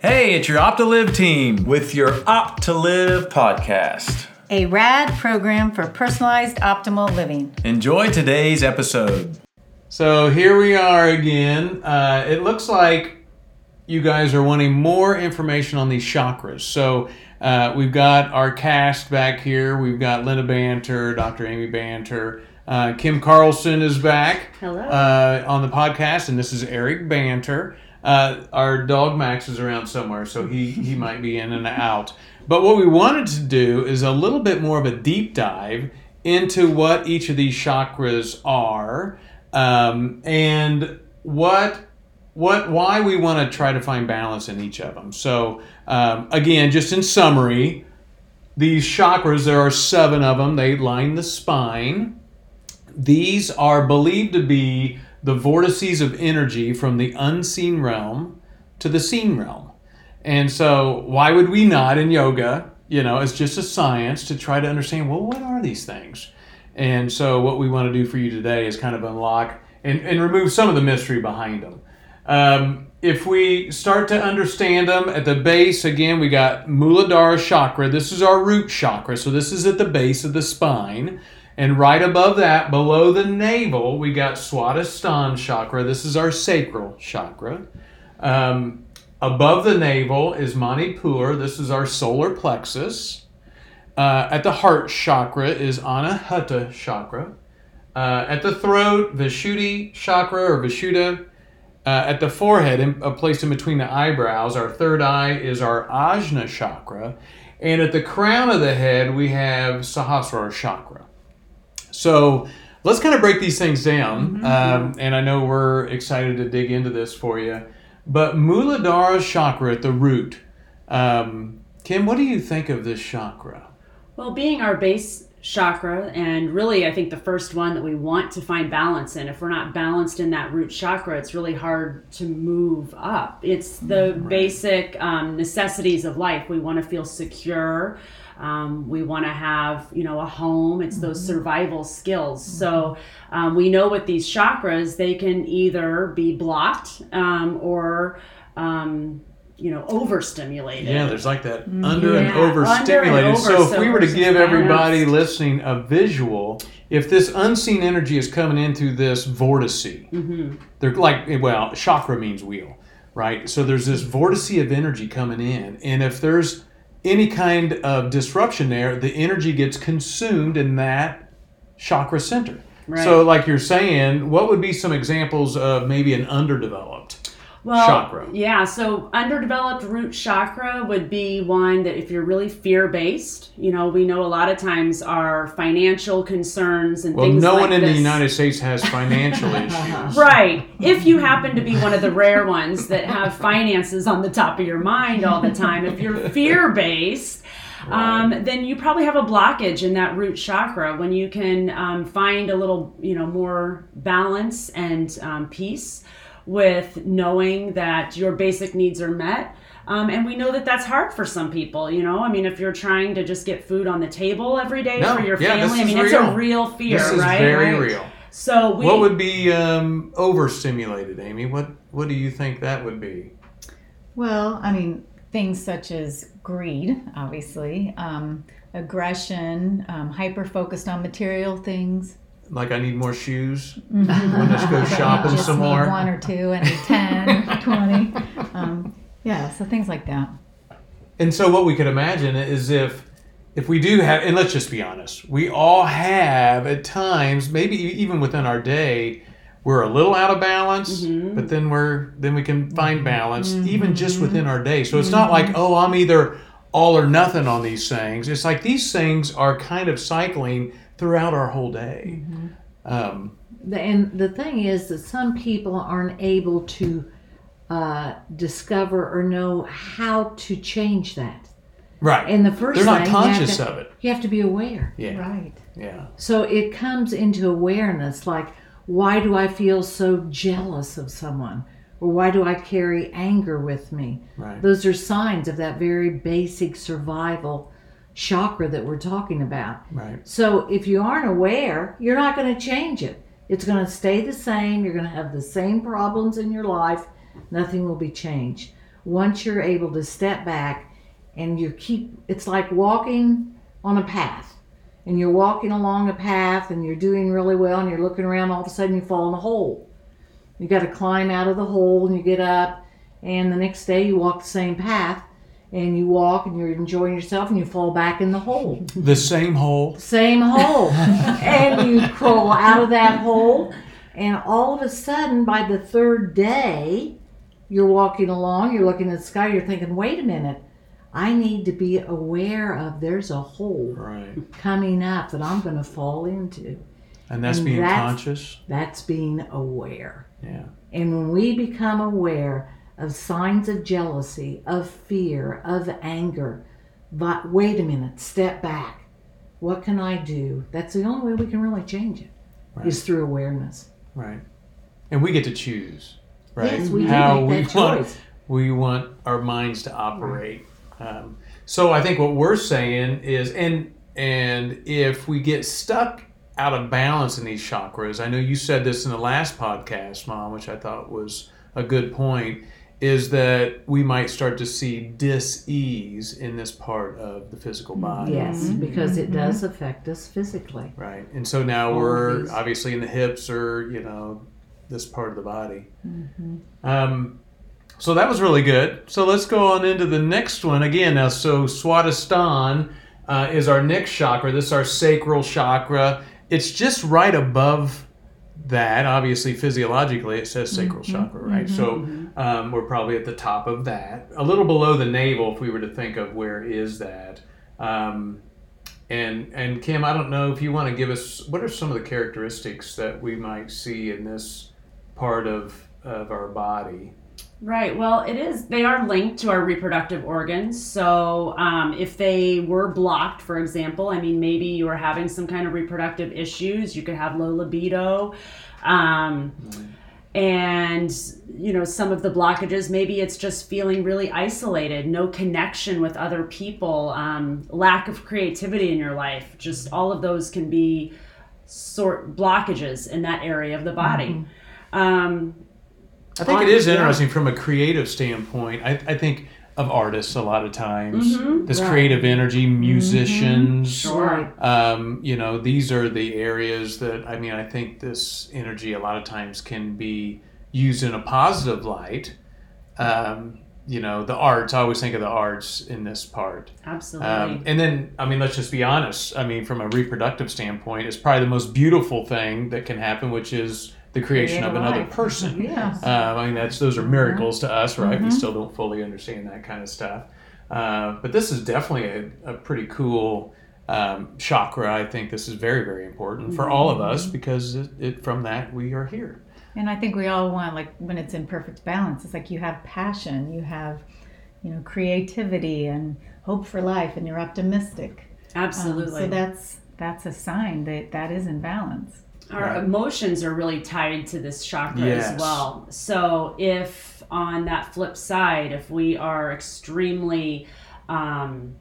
Hey, it's your OptiLive team with your OptiLive podcast. A rad program for personalized optimal living. Enjoy today's episode. So here we are again. Uh, it looks like you guys are wanting more information on these chakras. So uh, we've got our cast back here. We've got Linda Banter, Dr. Amy Banter. Uh, Kim Carlson is back Hello. Uh, on the podcast, and this is Eric Banter. Uh, our dog Max is around somewhere, so he, he might be in and out. But what we wanted to do is a little bit more of a deep dive into what each of these chakras are um, and what what why we want to try to find balance in each of them. So um, again, just in summary, these chakras there are seven of them. They line the spine. These are believed to be the vortices of energy from the unseen realm to the seen realm. And so, why would we not in yoga? You know, it's just a science to try to understand well, what are these things? And so, what we want to do for you today is kind of unlock and, and remove some of the mystery behind them. Um, if we start to understand them at the base, again, we got Muladhara chakra. This is our root chakra. So, this is at the base of the spine. And right above that, below the navel, we got Swadhisthana chakra. This is our sacral chakra. Um, above the navel is Manipur. This is our solar plexus. Uh, at the heart chakra is Anahata chakra. Uh, at the throat, Vishuddhi chakra or Vishuddha. Uh, at the forehead, in, a place in between the eyebrows, our third eye is our Ajna chakra. And at the crown of the head, we have Sahasrara chakra. So let's kind of break these things down. Um, and I know we're excited to dig into this for you. But Muladhara chakra at the root. Um, Kim, what do you think of this chakra? Well, being our base chakra, and really, I think the first one that we want to find balance in. If we're not balanced in that root chakra, it's really hard to move up. It's the basic um, necessities of life. We want to feel secure. Um, we want to have, you know, a home. It's those survival skills. So um, we know with these chakras, they can either be blocked um, or, um, you know, overstimulated. Yeah, there's like that under and Yeah, overstimulated. under and so if we were to give everybody listening a visual, if this unseen energy is coming into this vortice, Mm-hmm. they're like well, chakra means wheel, right? So there's this vortice of energy coming in, and if there's any kind of disruption there, the energy gets consumed in that chakra center. Right. So, like you're saying, what would be some examples of maybe an underdeveloped well, chakra? Yeah, so underdeveloped root chakra would be one that if you're really fear based, you know, we know a lot of times our financial concerns and Well, things no like one in the United States has financial issues. Right. If you happen to be one of the rare ones that have finances on the top of your mind all the time, if you're fear based, um, then you probably have a blockage in that root chakra. When you can um, find a little, you know, more balance and um, peace with knowing that your basic needs are met. Um, and we know that that's hard for some people. You know, I mean, if you're trying to just get food on the table every day No, for your yeah, family, I is mean, it's a real fear, This is right? very Right. real. So we. What would be um, overstimulated, Amy? What What do you think that would be? Well, I mean, things such as greed, obviously, um, aggression, um, hyper focused on material things. Like I need more shoes. Mm-hmm. Want to go shopping Just some need more? one or two, and need 10, 20. Um, yeah, so things like that. And so what we could imagine is if if we do have, and let's just be honest, we all have at times, maybe even within our day, we're a little out of balance, mm-hmm. but then we're then we can find mm-hmm. balance even just within our day. So it's not like oh I'm either all or nothing on these things. It's like these things are kind of cycling throughout our whole day. Um, And the thing is that some people aren't able to uh, discover or know how to change that. right. And the 1st They're not thing conscious to- of it. You have to be aware. Yeah. Right. Yeah. So it comes into awareness like, why do I feel so jealous of someone? Or why do I carry anger with me? Right. Those are signs of that very basic survival chakra that we're talking about. Right. So if you aren't aware, you're not going to change it. It's going to stay the same. You're going to have the same problems in your life. Nothing will be changed. once you're able to step back and you keep, it's like walking on a path. And you're walking along a path and you're doing really well and you're looking around, all of a sudden you fall in a hole. You got to climb out of the hole and you get up, and the next day you walk the same path and you walk and you're enjoying yourself and you fall back in the hole. The same hole. Same hole. and you crawl out of that hole, and all of a sudden, by the third day, you're walking along, you're looking at the sky, you're thinking, wait a minute, I need to be aware of there's a hole Right. coming up that I'm going to fall into. And that's And being that's- conscious. That's being aware. Yeah. And when we become aware of signs of jealousy, of fear, of anger, but wait a minute, step back. What can I do? That's the only way we can really change it. Is Right. through awareness. Right. And we get to choose. Right. Yes, we do How we want choice. we want our minds to operate. Um, so I think what we're saying is, and and if we get stuck out of balance in these chakras, I know you said this in the last podcast, Mom, which I thought was a good point, is that we might start to see dis-ease in this part of the physical body. Yes, mm-hmm. because it mm-hmm. does affect us physically. Right. And so now All we're these- obviously in the hips or, you know, this part of the body. Mm-hmm. Um, so that was really good. So let's go on into the next one again. Now, so Swadhisthana uh, is our next chakra. This is our sacral chakra. It's just right above that. Obviously, physiologically, it says sacral chakra, right? So um, we're probably at the top of that, a little below the navel, if we were to think of where is that. Um, and and Kim, I don't know if you want to give us what are some of the characteristics that we might see in this part of of our body. Right. Well, it is. They are linked to our reproductive organs. So, um, if they were blocked, for example, I mean, maybe you are having some kind of reproductive issues. You could have low libido, um, and you know, some of the blockages. Maybe it's just feeling really isolated, no connection with other people, um, lack of creativity in your life. Just all of those can be sort blockages in that area of the body. Um, I think it On- is yeah. interesting from a creative standpoint. I, I think of artists a lot of times. This Right. creative energy, musicians. Sure. Um, you know, these are the areas that I mean. I think this energy a lot of times can be used in a positive light. Um, you know, the arts. I always think of the arts in this part. absolutely. Um, and then, I mean, let's just be honest. I mean, from a reproductive standpoint, it's probably the most beautiful thing that can happen, which is the creation of another life. person. Yes. Um, I mean, that's those are miracles to us, right? Mm-hmm. We still don't fully understand that kind of stuff. Uh, but this is definitely a, a pretty cool um, chakra. I think this is very, very important for all of Mm-hmm. us because it, it, from that we are here. And I think we all want, like, when it's in perfect balance, it's like you have passion, you have, you know, creativity and hope for life, and you're optimistic. Um, absolutely. so that's that's a sign that that is in balance. Our Right. emotions are really tied to this chakra Yes. as well. So if on that flip side, if we are extremely um,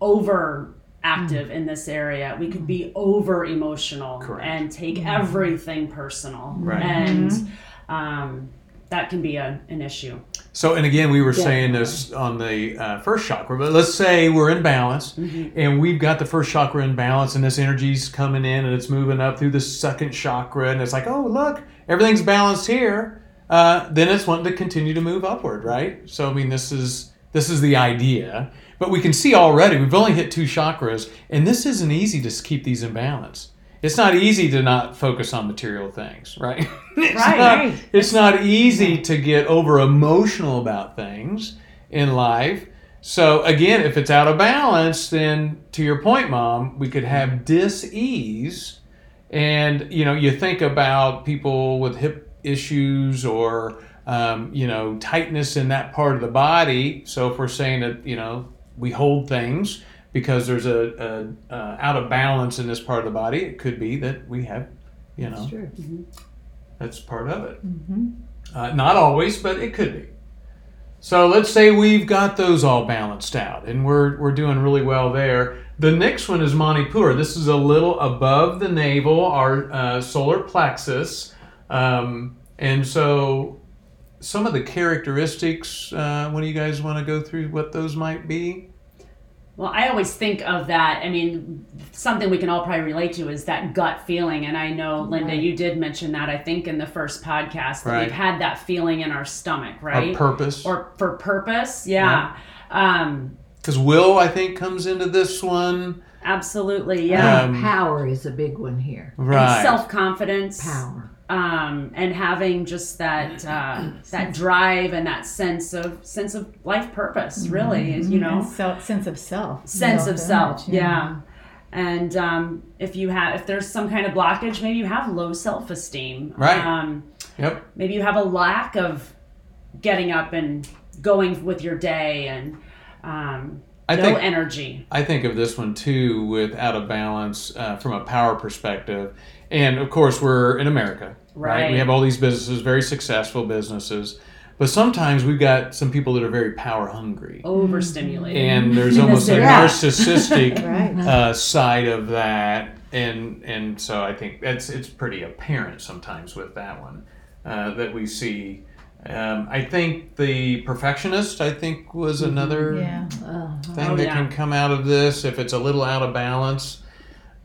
over active in this area, we could be over emotional Correct. and take everything personal, Right. and um, that can be a, an issue. So, and again, we were saying this on the uh, first chakra, but let's say we're in balance and we've got the first chakra in balance and this energy's coming in and it's moving up through the second chakra and it's like, oh, look, everything's balanced here. Uh, then it's wanting to continue to move upward, right? So, I mean, this is this is the idea, but we can see already we've only hit two chakras, and this isn't easy to keep these in balance. It's not easy to not focus on material things, right? it's Right, not, right. It's not easy to get over emotional about things in life. So again, if it's out of balance, then to your point, mom, we could have dis-ease. And you know, you think about people with hip issues or um, you know tightness in that part of the body. So if we're saying that you know we hold things because there's a, a, a out of balance in this part of the body, it could be that we have you know It's true. that's part of it. Uh, not always, but it could be. So let's say we've got those all balanced out, and we're we're doing really well there. The next one is Manipur. This is a little above the navel, our uh, solar plexus, um, and so some of the characteristics. Uh, when do you guys want to go through what those might be? Well, I always think of that. I mean, something we can all probably relate to is that gut feeling. And I know, Linda, Right. you did mention that, I think, in the first podcast, that Right. we've had that feeling in our stomach, right? Our purpose. or for purpose. Yeah. Um, Because will, I think, comes into this one. absolutely. Yeah. Um, power is a big one here. Right. Self confidence. Power. Um, and having just that uh, that drive and that sense of sense of life purpose really is you know self, sense of self. sense of self Self-image, yeah and um, if you have if there's some kind of blockage maybe you have low self-esteem Right. um, Yep. maybe you have a lack of getting up and going with your day and um, I no think energy I think of this one too with out of balance uh, from a power perspective. And of course, we're in America, right? Right. We have all these businesses, very successful businesses. But sometimes we've got some people that are very power hungry. overstimulated And there's almost a Yeah. narcissistic Right. uh, side of that. And, and so I think that's it's pretty apparent sometimes with that one uh, that we see. Um, I think the perfectionist, I think, was another Yeah. Uh, thing Oh, that yeah. can come out of this if it's a little out of balance.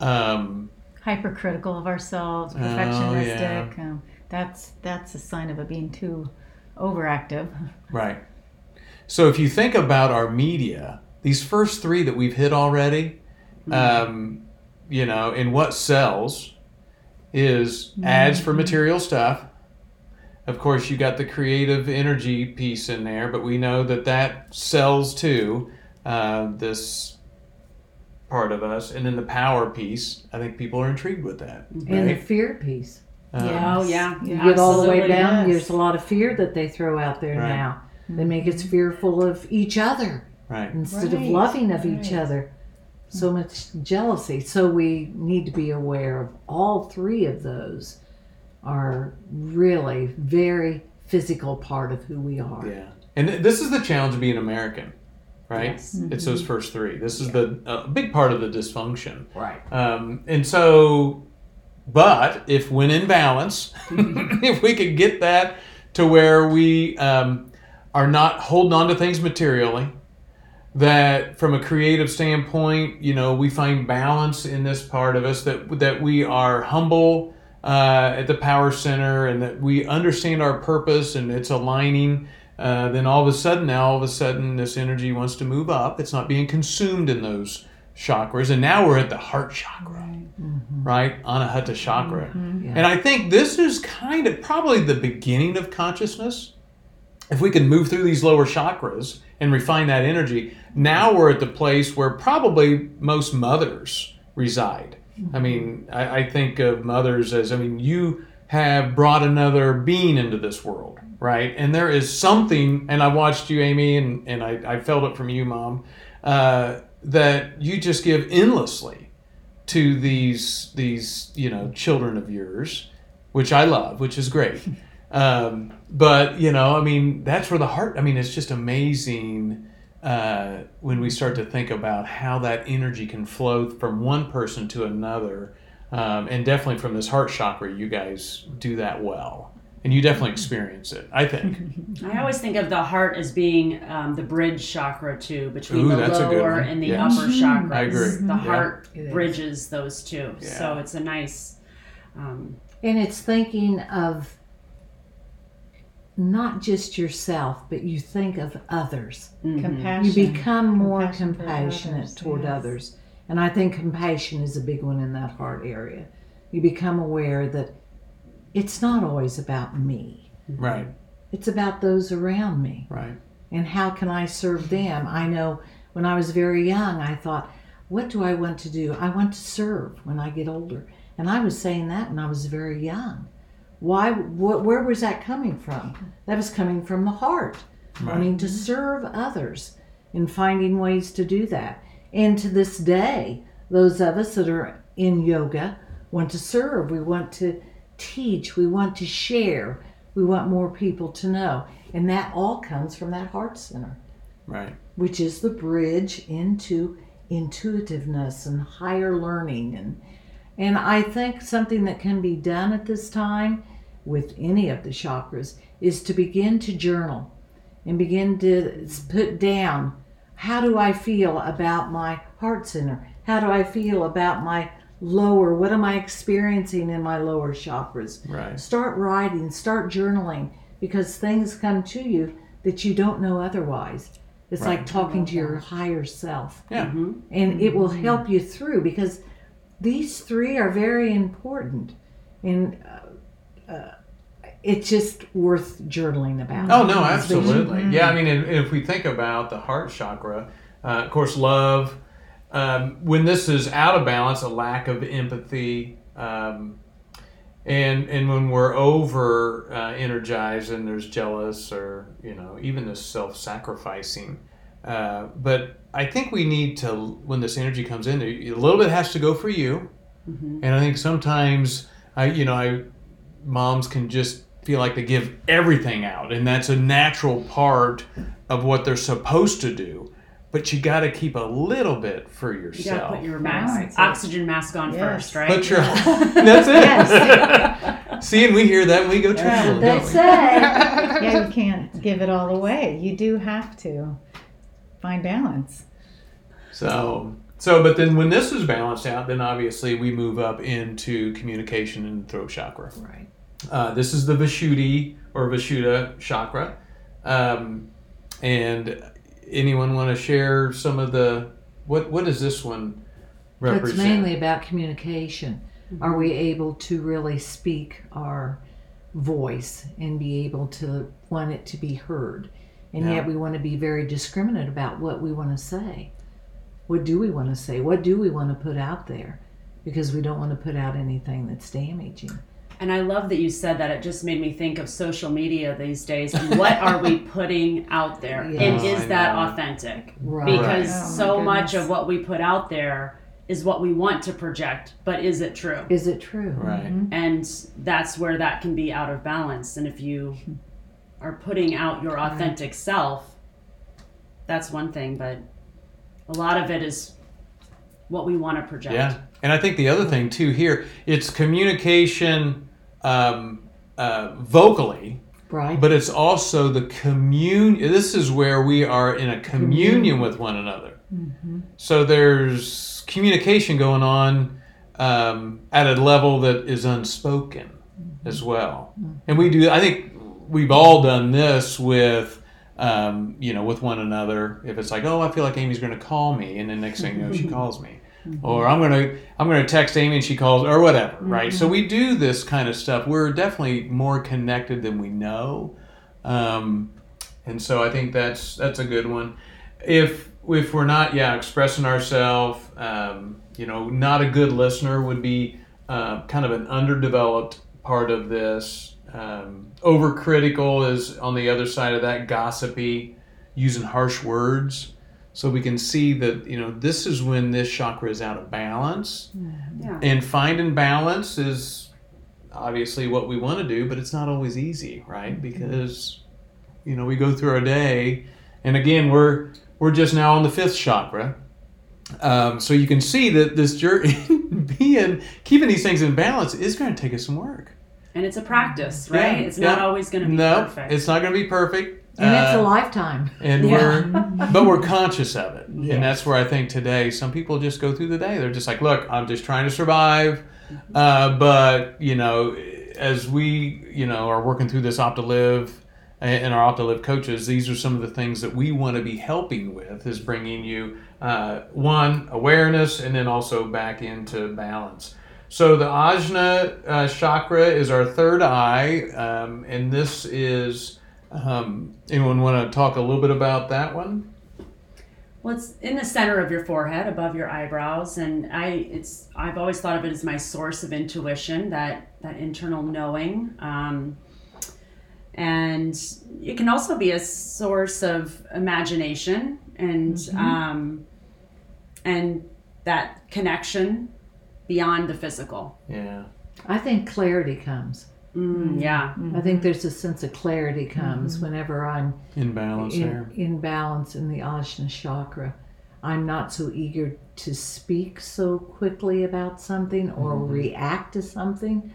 Um, Hypercritical of ourselves, Oh, yeah. perfectionistic. um, that's that's a sign of it being too overactive. right. So if you think about our media, these first three that we've hit already, um, you know, and what sells is ads for material stuff. Of course, you got the creative energy piece in there, but we know that that sells too. Uh, this part of us, and then the power piece. I think people are intrigued with that. Mm-hmm. and the fear piece. Um, oh yeah You get all the way down. yes. There's a lot of fear that they throw out there Right. now. They make us mm-hmm. fearful of each other Right. instead of loving of each other. So mm-hmm. much jealousy. So we need to be aware of all three of those are really very physical part of who we are. Yeah, and th- this is the challenge of being American, right? Yes. It's those first three. This is the a big part of the dysfunction. Right. Um, and so, but if when in balance, if we could get that to where we um, are not holding on to things materially, that from a creative standpoint, you know, we find balance in this part of us, that that we are humble uh, at the power center, and that we understand our purpose and it's aligning. Uh, then all of a sudden, now all of a sudden, this energy wants to move up. It's not being consumed in those chakras, and now we're at the heart chakra, right? Mm-hmm. Anahata chakra, mm-hmm. Yeah. and I think this is kind of probably the beginning of consciousness if we can move through these lower chakras and refine that energy, now we're at the place where probably most mothers reside. I mm-hmm. mean, I, I think of mothers as I mean, you have brought another being into this world, right? And there is something, and I watched you, Amy, and, and I, I felt it from you, Mom, uh, that you just give endlessly to these these you know children of yours, which I love, which is great. Um, but you know, I mean, that's where the heart. I mean, it's just amazing uh, when we start to think about how that energy can flow from one person to another, um, and definitely from this heart chakra. You guys do that well, and you definitely experience it. I think. I always think of the heart as being um, the bridge chakra too, between Ooh, the that's a good lower and the Yeah. upper chakras. I agree. The Yeah. heart bridges those two, Yeah. so it's a nice. Um, And it's thinking of not just yourself, but you think of others. mhm. Compassion. You become more Compassion compassionate others, toward yes. others. And I think compassion is a big one in that heart area. You become aware that it's not always about me, Right. it's about those around me. Right. And how can I serve them? I know when I was very young, I thought, what do I want to do? I want to serve when I get older. And I was saying that when I was very young. Why? Wh- where was that coming from? That was coming from the heart, wanting to mm-hmm. serve others and finding ways to do that. And to this day, those of us that are in yoga want to serve. We want to teach. We want to share. We want more people to know. And that all comes from that heart center, Right. which is the bridge into intuitiveness and higher learning and and I think something that can be done at this time with any of the chakras is to begin to journal and begin to put down how do I feel about my heart center? How do I feel about my lower? What am I experiencing in my lower chakras? Right. Start writing, start journaling because things come to you that you don't know otherwise. It's like talking to your higher self Yeah. and it will help you through because these three are very important and uh, uh, it's just worth journaling about. Oh no, Especially- absolutely. Yeah, I mean, if, if we think about the heart chakra, uh, of course, love. Um, when this is out of balance, a lack of empathy, um, and and when we're over uh, energized and there's jealous or you know even the self-sacrificing. Uh, but I think we need to when this energy comes in, a little bit has to go for you, and I think sometimes I you know I moms can just feel like they give everything out and that's a natural part of what they're supposed to do but you got to keep a little bit for You gotta yourself put your mask, it. oxygen mask on Yes. first, right? Put your that's it see and we hear that when we go traveling don't That's we? it. yeah, you can't give it all away. You do have to find balance. so so but then when this is balanced out then obviously we move up into communication and throat chakra Right. Uh, this is the Vishuddhi or Vishuddha chakra. Um, and anyone want to share some of the what what does this one represent? It's mainly about communication. Are we able to really speak our voice and be able to want it to be heard? And Yeah. yet we want to be very discriminate about what we want to say. What do we want to say? What do we want to put out there? Because we don't want to put out anything that's damaging. And I love that you said that. It just made me think of social media these days and what are we putting out there? And oh, is that authentic? Right. Because Oh, my so much of what we put out there is what we want to project, but is it true? Is it true? right. Mm-hmm. And that's where that can be out of balance. And if you are putting out your authentic self, that's one thing, but a lot of it is what we want to project. Yeah, and I think the other thing too here it's communication um, uh, vocally, Right. but it's also the communion. This is where we are in a communion with one another. So there's communication going on um, at a level that is unspoken as well, and we do. I think we've all done this with. Um, you know, with one another. If it's like, oh, I feel like Amy's going to call me, and then next thing you know, she calls me, or I'm gonna I'm gonna text Amy and she calls, or whatever, right? So we do this kind of stuff. We're definitely more connected than we know, um, and so I think that's that's a good one. If if we're not, yeah, expressing ourselves, um, you know, not a good listener would be uh, kind of an underdeveloped part of this. Um, overcritical is on the other side of that, gossipy, using harsh words. So we can see that you know this is when this chakra is out of balance, Yeah. and finding balance is obviously what we want to do, but it's not always easy, right? Because you know we go through our day, and again we're we're just now on the fifth chakra, um, so you can see that this journey, being keeping these things in balance, is going to take us some work. And it's a practice, right? Yeah, it's not yeah. always going to be no, perfect. it's not going to be perfect. And it's a Uh, lifetime. and Yeah. we're but we're conscious of it Yes. and that's where i think today some people just go through the day they're just like look i'm just trying to survive uh, but you know as we you know are working through this optilive and our optilive coaches these are some of the things that we want to be helping with is bringing you uh, one awareness and then also back into balance so the ajna uh, chakra is our third eye um, and this is um, anyone want to talk a little bit about that one? Well, it's in the center of your forehead, above your eyebrows, and I it's I've always thought of it as my source of intuition, that that internal knowing, um, and it can also be a source of imagination and um, and that connection beyond the physical. Yeah. I think clarity comes. Mm, mm, yeah, mm. I think there's a sense of clarity comes mm-hmm. whenever I'm In balance there. in, in balance in the Ajna chakra. I'm not so eager to speak so quickly about something or mm-hmm. react to something.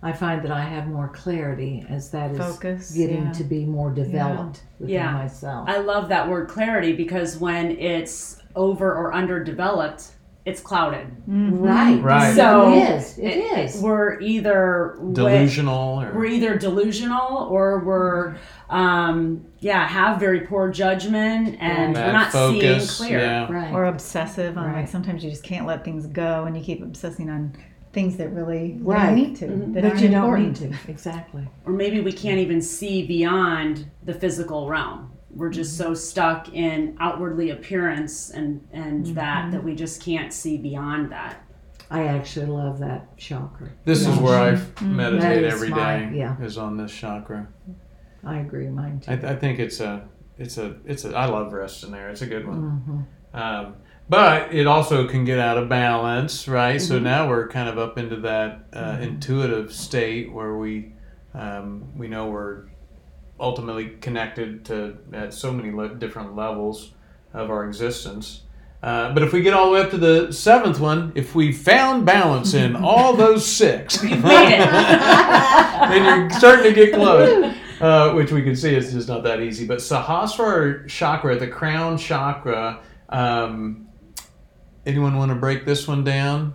I find that I have more clarity as that is Focus, getting yeah. to be more developed within Yeah. myself. I love that word clarity because when it's over or underdeveloped, it's clouded. Right. Right. So- it is. It is. We're either wa- Delusional or we're either delusional or we're um yeah have very poor judgment and we're not focus. seeing clear Yeah. Right. or obsessive on Right. like sometimes you just can't let things go and you keep obsessing on things that really you Right. don't need to Mm-hmm. that that aren't you don't important need to. Exactly. or maybe we can't even see beyond the physical realm we're just so stuck in outwardly appearance and and that that we just can't see beyond that I actually love that chakra. This is where I That meditate is every my- day. yeah. Is on this chakra. I agree. Mine too. I, I think it's a, it's a, it's a. I love resting there. It's a good one. Mhm. Um, but it also can get out of balance, right? Mm-hmm. So now we're kind of up into that uh, intuitive state where we um, we know we're ultimately connected to at so many le- different levels of our existence. Uh, but if we get all the way up to the seventh one, if we found balance in all those six, You've made it. then you're starting to get close. Uh, which we can see is just not that easy. But Sahasrara chakra, the crown chakra, um, anyone want to break this one down?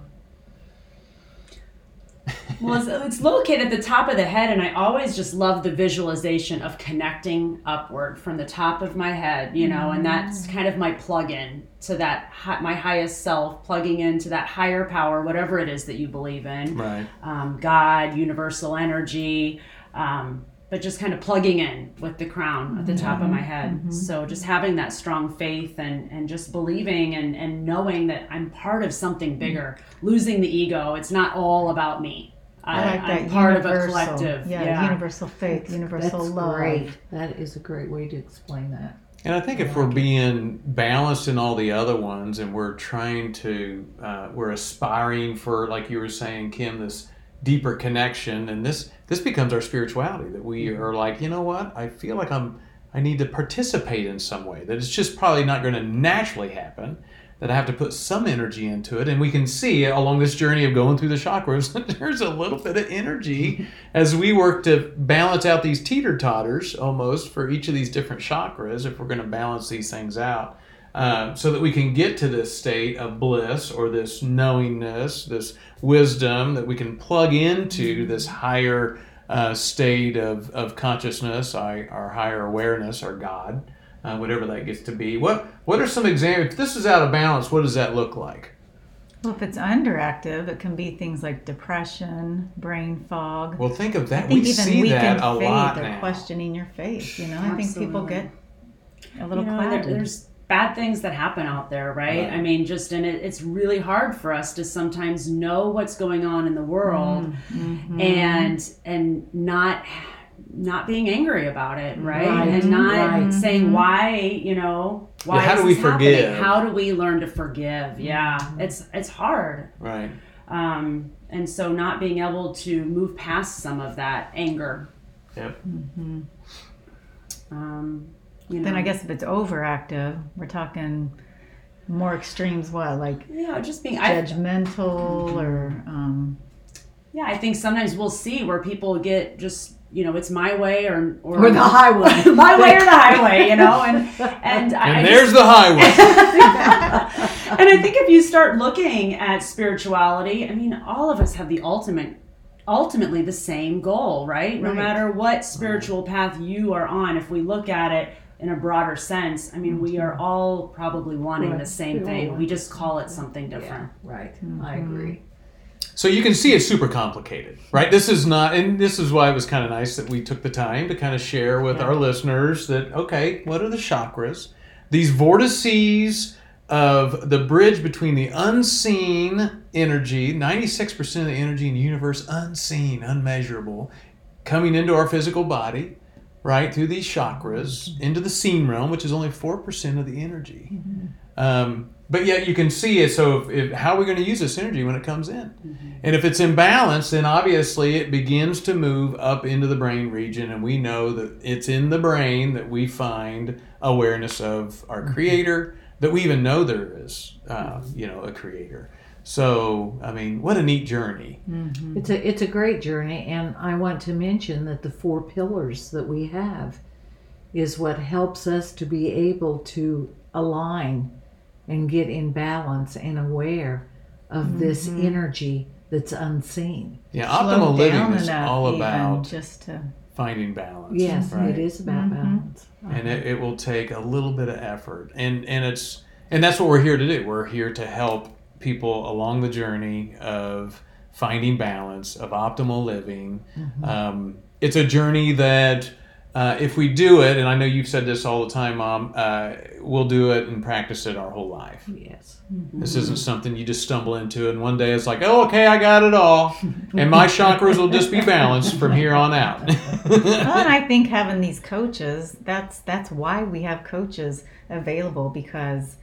Well, it's, it's located at the top of the head, and I always just love the visualization of connecting upward from the top of my head, you know, and that's kind of my plug-in to that hi- my highest self, plugging into that higher power, whatever it is that you believe in, Right. um, God, universal energy, um, but just kind of plugging in with the crown at the top of my mm-hmm. head. Mm-hmm. So just having that strong faith and, and just believing and, and knowing that I'm part of something mm-hmm. bigger, losing the ego. It's not all about me. I like that am part of a universal- collective. Yeah, Yeah. universal faith, universal That's love. great. That is a great way to explain that. And I think if we're being balanced in all the other ones, and we're trying to, uh, we're aspiring for, like you were saying, Kim, this deeper connection, and this this becomes our spirituality. That we mm-hmm. are like, you know what? I feel like I'm, I need to participate in some way. That it's just probably not going to naturally happen. That I have to put some energy into it, and we can see along this journey of going through the chakras, that there's a little bit of energy mm-hmm. as we work to balance out these teeter totters almost for each of these different chakras, if we're going to balance these things out, uh, so that we can get to this state of bliss or this knowingness, this wisdom that we can plug into this higher uh, state of, of consciousness, our, our higher awareness, our God, uh, whatever that gets to be. What what are some examples? If this is out of balance, what does that look like? Well, if it's underactive, it can be things like depression, brain fog. Well, think of I that. think We even see that a faith lot or now. questioning your faith. You know, I think people get a little you know, clouded. there's bad things that happen out there, right? Right. I mean, just and it, it's really hard for us to sometimes know what's going on in the world Mm-hmm. and and not not being angry about it, right? Right, And not right. saying why, you know, why Yeah, how is do we this happening? How do we learn to forgive? Yeah, Mm-hmm. it's it's hard. Right. Um, and so not being able to move past some of that anger. Yep. Um, you know, then I guess if it's overactive, we're talking more extremes. What like yeah, just being I, judgmental or um, Yeah, I think sometimes we'll see where people get just you know it's my way or or, Or the highway. my way or the highway, you know, and and, I, I just- there's the highway. and I think if you start looking at spirituality, I mean, all of us have the ultimate ultimately the same goal, right? No matter what spiritual path you are on, if we look at it in a broader sense, I mean, we are all probably wanting Right. the same thing. We just call it something different. Right. Mm-hmm. I agree. So you can see it's super complicated, right? This is not, and this is why it was kind of nice that we took the time to kind of share with our listeners that, okay, what are the chakras? These vortices of the bridge between the unseen energy, 96% of the energy in the universe, unseen, unmeasurable, coming into our physical body, right, through these chakras, mm-hmm. into the seen realm, which is only 4% of the energy. Mm-hmm. Um, but yet you can see it. So, if, if, how are we going to use this energy when it comes in? Mm-hmm. And if it's imbalanced, then obviously it begins to move up into the brain region, and we know that it's in the brain that we find awareness of our Creator, that we even know there is, uh, you know, a Creator. So, I mean, what a neat journey. Mm-hmm. It's a it's a great journey, and I want to mention that the four pillars that we have is what helps us to be able to align and get in balance and aware of mm-hmm. this energy that's unseen. Yeah, Slow optimal living is all about just to finding balance. Yes, right? it is about mm-hmm. balance. and it, it will take a little bit of effort and and it's and that's what we're here to do we're here to help people along the journey of finding balance of optimal living. Um, it's a journey that uh, if we do it and i know you've said this all the time mom uh, we'll do it and practice it our whole life. Yes. this isn't something you just stumble into and one day it's like oh okay i got it all. And my chakras will just be balanced from here on out. Well, and I think having these coaches, that's that's why we have coaches available because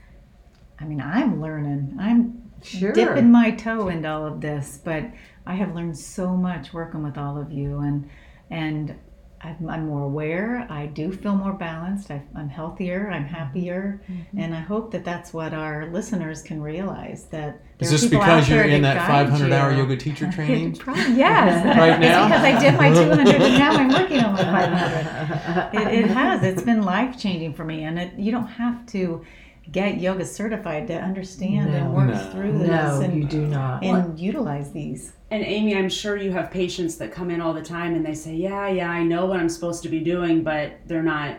I mean, I'm learning. I'm Sure. dipping my toe into all of this, but I have learned so much working with all of you and and I'm, I'm more aware. I do feel more balanced. I, I'm healthier. I'm mm-hmm. happier, mm-hmm. and I hope that that's what our listeners can realize. That is there this people out because you're there in that guide 500 hour yoga teacher training Probably, yes. Right now? It's because I did my 200 and now I'm working on my 500. It, it has. It's been life changing for me. And it, you don't have to get yoga certified to understand and work No. through this No, and, you do not. and utilize these. And Amy, I'm sure you have patients that come in all the time and they say, "Yeah, yeah, I know what I'm supposed to be doing, but they're not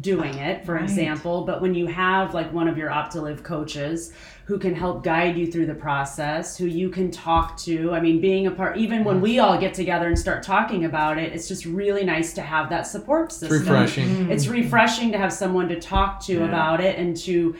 doing it." For Right. example, but when you have like one of your Optilive coaches who can help guide you through the process, who you can talk to, I mean, being a part, even when we all get together and start talking about it, it's just really nice to have that support it's system. refreshing It's refreshing to have someone to talk to Yeah. about it and to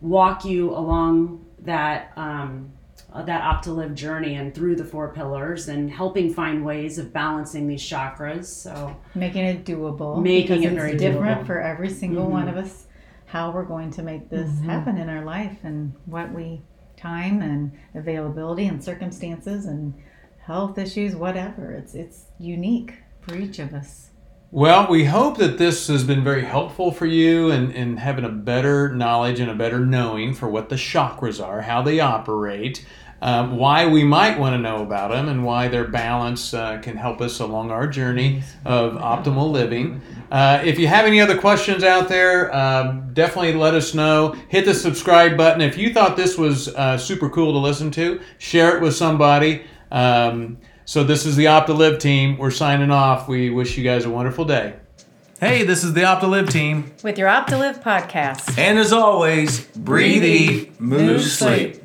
walk you along that um, uh, that Optilive journey and through the four pillars and helping find ways of balancing these chakras. So Making it doable. Making it very different doable. for every single one of us how we're going to make this happen in our life and what we time and availability and circumstances and health issues whatever it's it's unique for each of us Well, we hope that this has been very helpful for you and in, in having a better knowledge and a better knowing for what the chakras are, how they operate, um, why we might want to know about them, and why their balance uh, can help us along our journey of optimal living. Uh, if you have any other questions out there, um, definitely let us know. Hit the subscribe button. If you thought this was uh, super cool to listen to, share it with somebody. Um, so this is the OptiLive team. We're signing off. We wish you guys a wonderful day. Hey, this is the OptiLive team. with your optilive podcast And as always, breathe, eat, move, sleep.